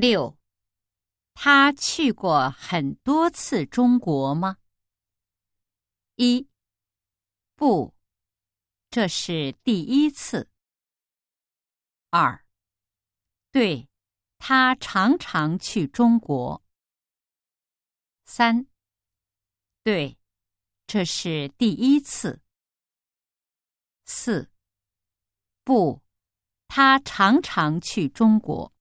六。他去过很多次中国吗？一。不这是第一次。二。对他常常去中国。三。对这是第一次。四。不他常常去中国。